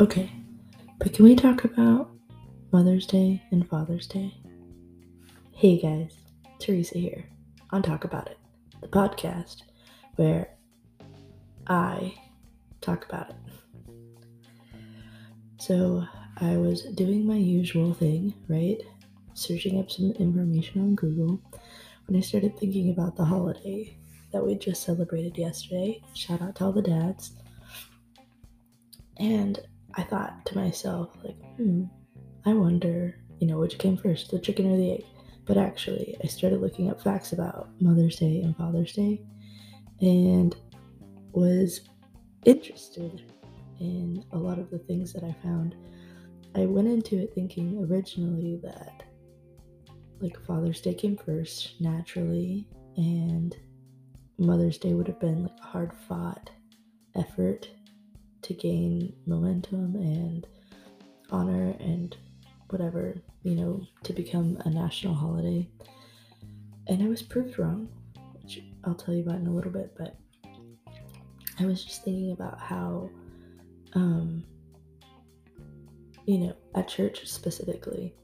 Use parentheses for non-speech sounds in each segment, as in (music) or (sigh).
Okay, but can we talk about Mother's Day and Father's Day? Hey guys, Theresa here on Talk About It, the podcast where I talk about it. So I was doing my usual thing, right? Searching up some information on Google when I started thinking about the holiday that we just celebrated yesterday. Shout out to all the dads. And I thought to myself, like, hmm, I wonder, you know, which came first, the chicken or the egg? But actually, I started looking up facts about Mother's Day and Father's Day and was interested in a lot of the things that I found. I went into it thinking originally that like Father's Day came first naturally, and Mother's Day would have been like a hard fought effort to gain momentum and honor and whatever, you know, to become a national holiday. And I was proved wrong, which I'll tell you about in a little bit, but I was just thinking about how, um, you know, at church specifically,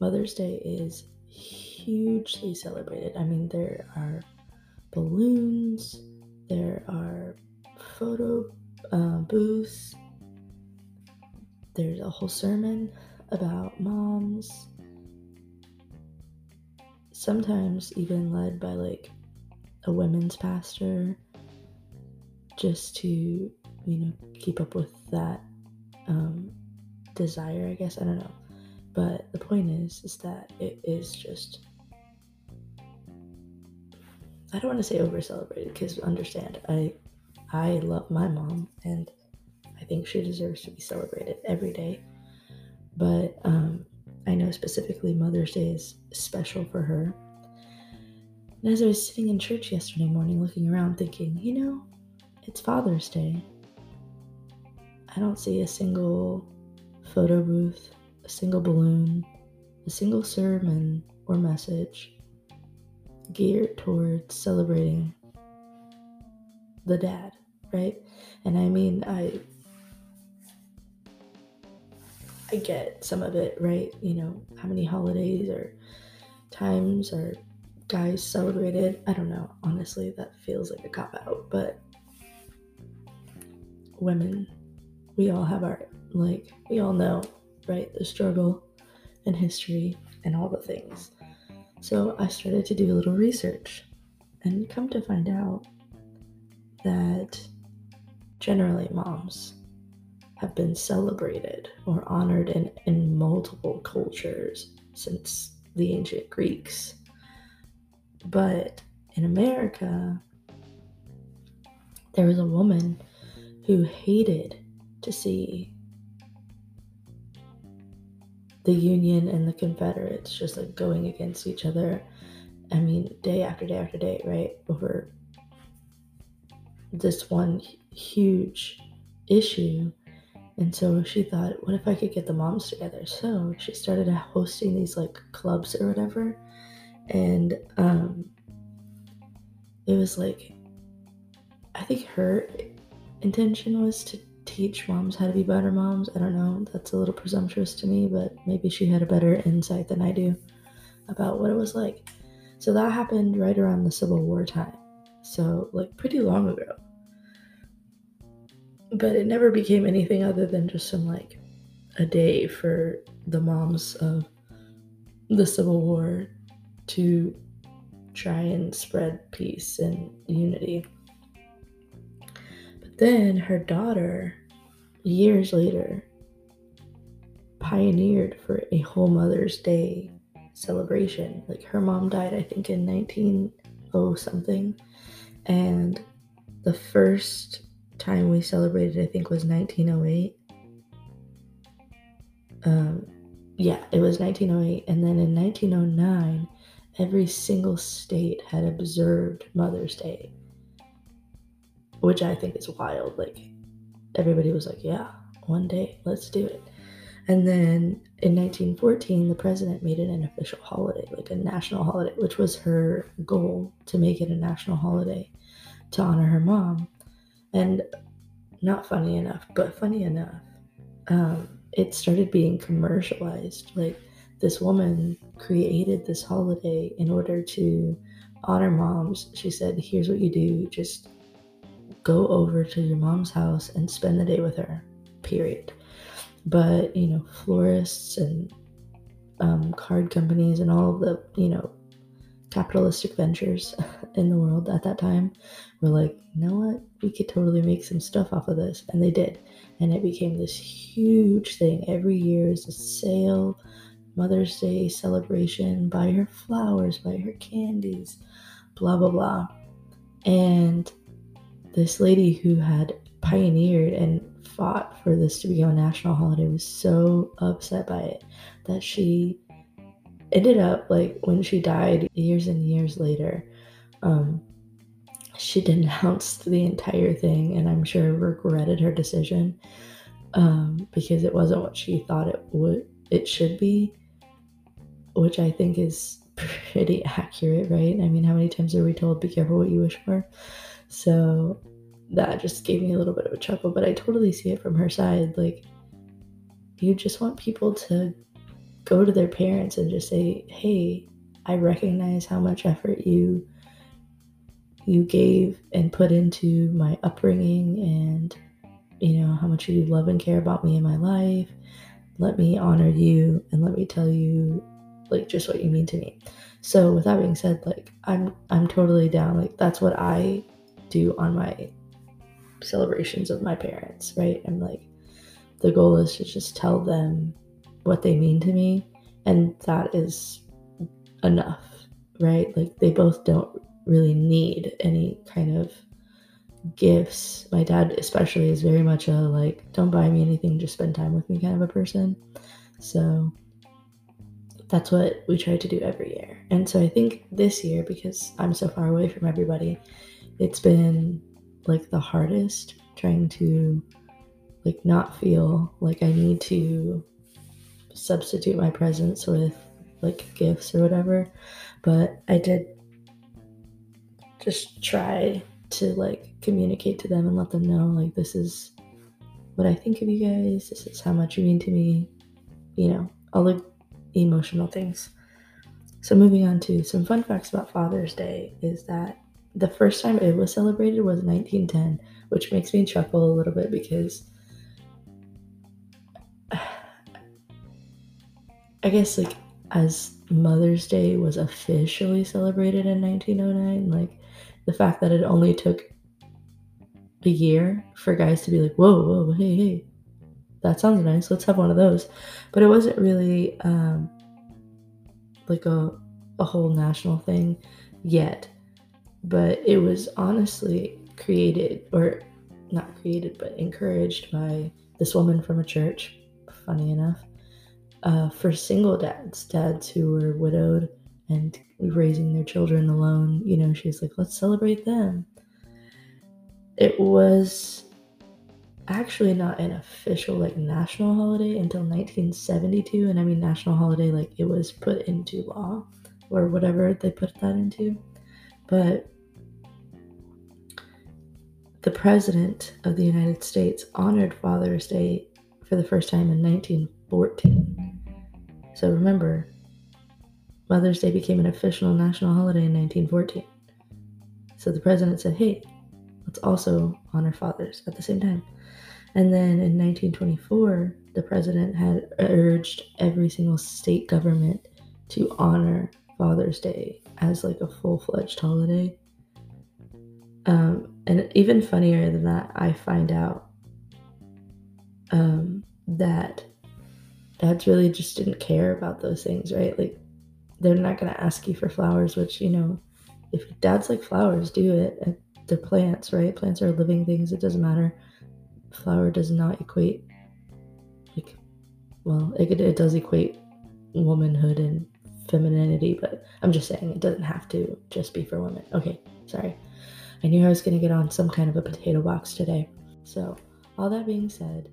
Mother's Day is hugely celebrated. I mean, there are balloons, there are photo uh, booths, there's a whole sermon about moms, sometimes even led by like a women's pastor just to you know keep up with that um, desire i guess. I don't know. But the point is is that it is just i don't want to say over celebrated because understand i i love my mom and i think she deserves to be celebrated every day. But um, i know specifically mother's day is special for her. And as i was sitting in church yesterday morning looking around thinking you know it's Father's Day. I don't see a single photo booth, a single balloon, a single sermon or message geared towards celebrating the dad, right? And I mean, I I get some of it, right? You know, how many holidays or times are guys celebrated? I don't know. Honestly, that feels like a cop out, but women, we all have our, like, we all know, right? The struggle and history and all the things. So I started to do a little research and come to find out that generally moms have been celebrated or honored in, in multiple cultures since the ancient Greeks. But in America, there was a woman who hated to see the Union and the Confederates just like going against each other. I mean, day after day after day, right? Over this one huge issue. And so she thought, what if I could get the moms together? So she started hosting these like clubs or whatever. And um, it was like, I think her intention was to teach moms how to be better moms. I don't know. That's a little presumptuous to me, but maybe she had a better insight than I do about what it was like. So that happened right around the Civil War time. So, like, pretty long ago. But it never became anything other than just some, like, a day for the moms of the Civil War to try and spread peace and unity. But then her daughter, years later, pioneered for a whole Mother's Day celebration. Like her mom died, I think, in 1900 something. And the first time we celebrated, I think, was 1908. Um, yeah, it was 1908. And then in 1909, every single state had observed Mother's Day which I think is wild. Like everybody was like, yeah, one day, let's do it. And then in 1914, the president made it an official holiday, like a national holiday, which was her goal to make it a national holiday to honor her mom. And not funny enough, but funny enough, um, it started being commercialized. Like this woman created this holiday in order to honor moms. She said, Here's what you do just go over to your mom's house and spend the day with her, period. But, you know, florists and um, card companies and all the, you know, capitalistic ventures (laughs) in the world at that time were like, you know what? We could totally make some stuff off of this. And they did. And it became this huge thing. Every year is a sale, Mother's Day celebration, buy her flowers, buy her candies, blah, blah, blah. And this lady who had pioneered and fought for this to become a national holiday was so upset by it that she ended up like when she died years and years later um, she (laughs) denounced the entire thing and i'm sure regretted her decision um, because it wasn't what she thought it would it should be which i think is (laughs) pretty accurate right? I mean how many times are we told be careful what you wish for? So that just gave me a little bit of a chuckle, but I totally see it from her side. Like, you just want people to go to their parents and just say, "Hey, I recognize how much effort you you gave and put into my upbringing and you know how much you love and care about me in my life. Let me honor you and let me tell you like just what you mean to me." So, with that being said, like I'm I'm totally down. Like that's what I do on my celebrations of my parents, right? I'm like, the goal is to just tell them what they mean to me, and that is enough, right? Like, they both don't really need any kind of gifts. My dad, especially, is very much a like, don't buy me anything, just spend time with me kind of a person. So, that's what we try to do every year. And so I think this year, because I'm so far away from everybody, it's been like the hardest trying to like not feel like I need to substitute my presence with like gifts or whatever. But I did just try to like communicate to them and let them know like this is what I think of you guys, this is how much you mean to me, you know, all the emotional things. So moving on to some fun facts about Father's Day is that the first time it was celebrated was 1910, which makes me chuckle a little bit because (sighs) I guess like as Mother's Day was officially celebrated in 1909, like the fact that it only took a year for guys to be like, whoa, whoa, hey, hey, that sounds nice. Let's have one of those. But it wasn't really um, like a, a whole national thing yet but it was honestly created or not created but encouraged by this woman from a church funny enough uh, for single dads dads who were widowed and raising their children alone. You know she's like let's celebrate them. It was actually not an official like national holiday until 1972 and i mean national holiday like it was put into law or whatever they put that into. But the President of the United States honored Father's Day for the first time in 1914. So remember, Mother's Day became an official national holiday in 1914. So the president said, hey, let's also honor fathers at the same time. And then in 1924, the president had urged every single state government to honor Father's Day as like a full fledged holiday. Um, and even funnier than that, I find out um, that dads really just didn't care about those things, right? Like, they're not going to ask you for flowers, which, you know, if dads like flowers, do it. They're plants, right? Plants are living things. It doesn't matter. Flower does not equate, like, well, it, it does equate womanhood and femininity, but I'm just saying it doesn't have to just be for women. Okay, sorry. I knew I was going to get on some kind of a potato box today. So, all that being said,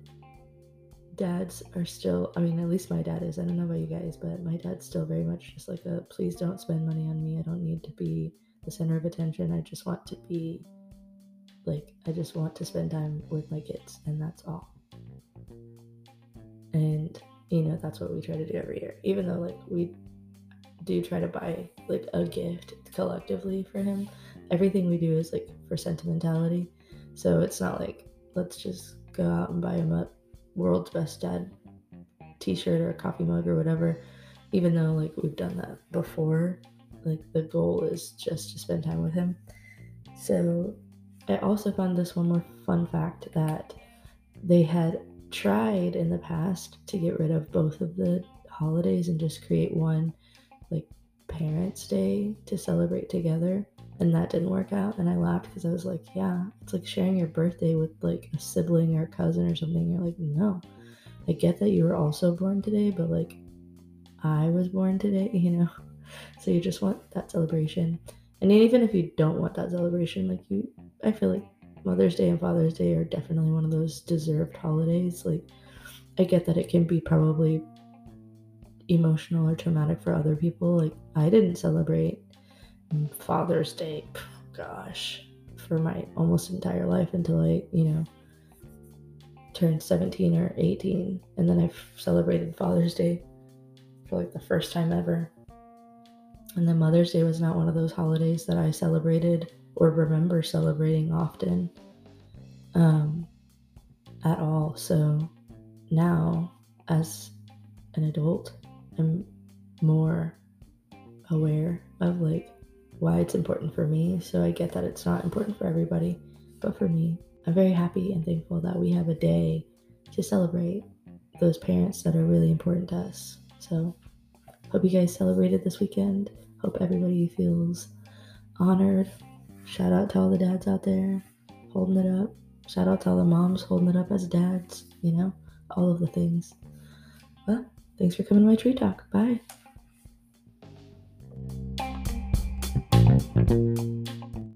dads are still, I mean, at least my dad is. I don't know about you guys, but my dad's still very much just like a please don't spend money on me. I don't need to be the center of attention. I just want to be like, I just want to spend time with my kids, and that's all. And, you know, that's what we try to do every year. Even though, like, we do try to buy, like, a gift collectively for him, everything we do is, like, for sentimentality. So it's not like, let's just go out and buy him a world's best dad t shirt or a coffee mug or whatever. Even though, like, we've done that before, like, the goal is just to spend time with him. So I also found this one more fun fact that they had tried in the past to get rid of both of the holidays and just create one like parents day to celebrate together and that didn't work out and i laughed because i was like yeah it's like sharing your birthday with like a sibling or a cousin or something. You're like no. I get that you were also born today but like i was born today (laughs) you know? So you just want that celebration. And even if you don't want that celebration like you i feel like Mother's Day and Father's Day are definitely one of those deserved holidays. Like, I get that it can be probably emotional or traumatic for other people. Like, I didn't celebrate Father's Day, gosh, for my almost entire life until I, you know, turned 17 or 18. And then I celebrated Father's Day for like the first time ever. And then Mother's Day was not one of those holidays that I celebrated or remember celebrating often um, at all. So now, as an adult, I'm more aware of like why it's important for me. So I get that it's not important for everybody, but for me, I'm very happy and thankful that we have a day to celebrate those parents that are really important to us. So, hope you guys celebrated this weekend. Hope everybody feels honored Shout out to all the dads out there holding it up. Shout out to all the moms holding it up as dads, you know, all of the things. Well, thanks for coming to my tree talk. Bye.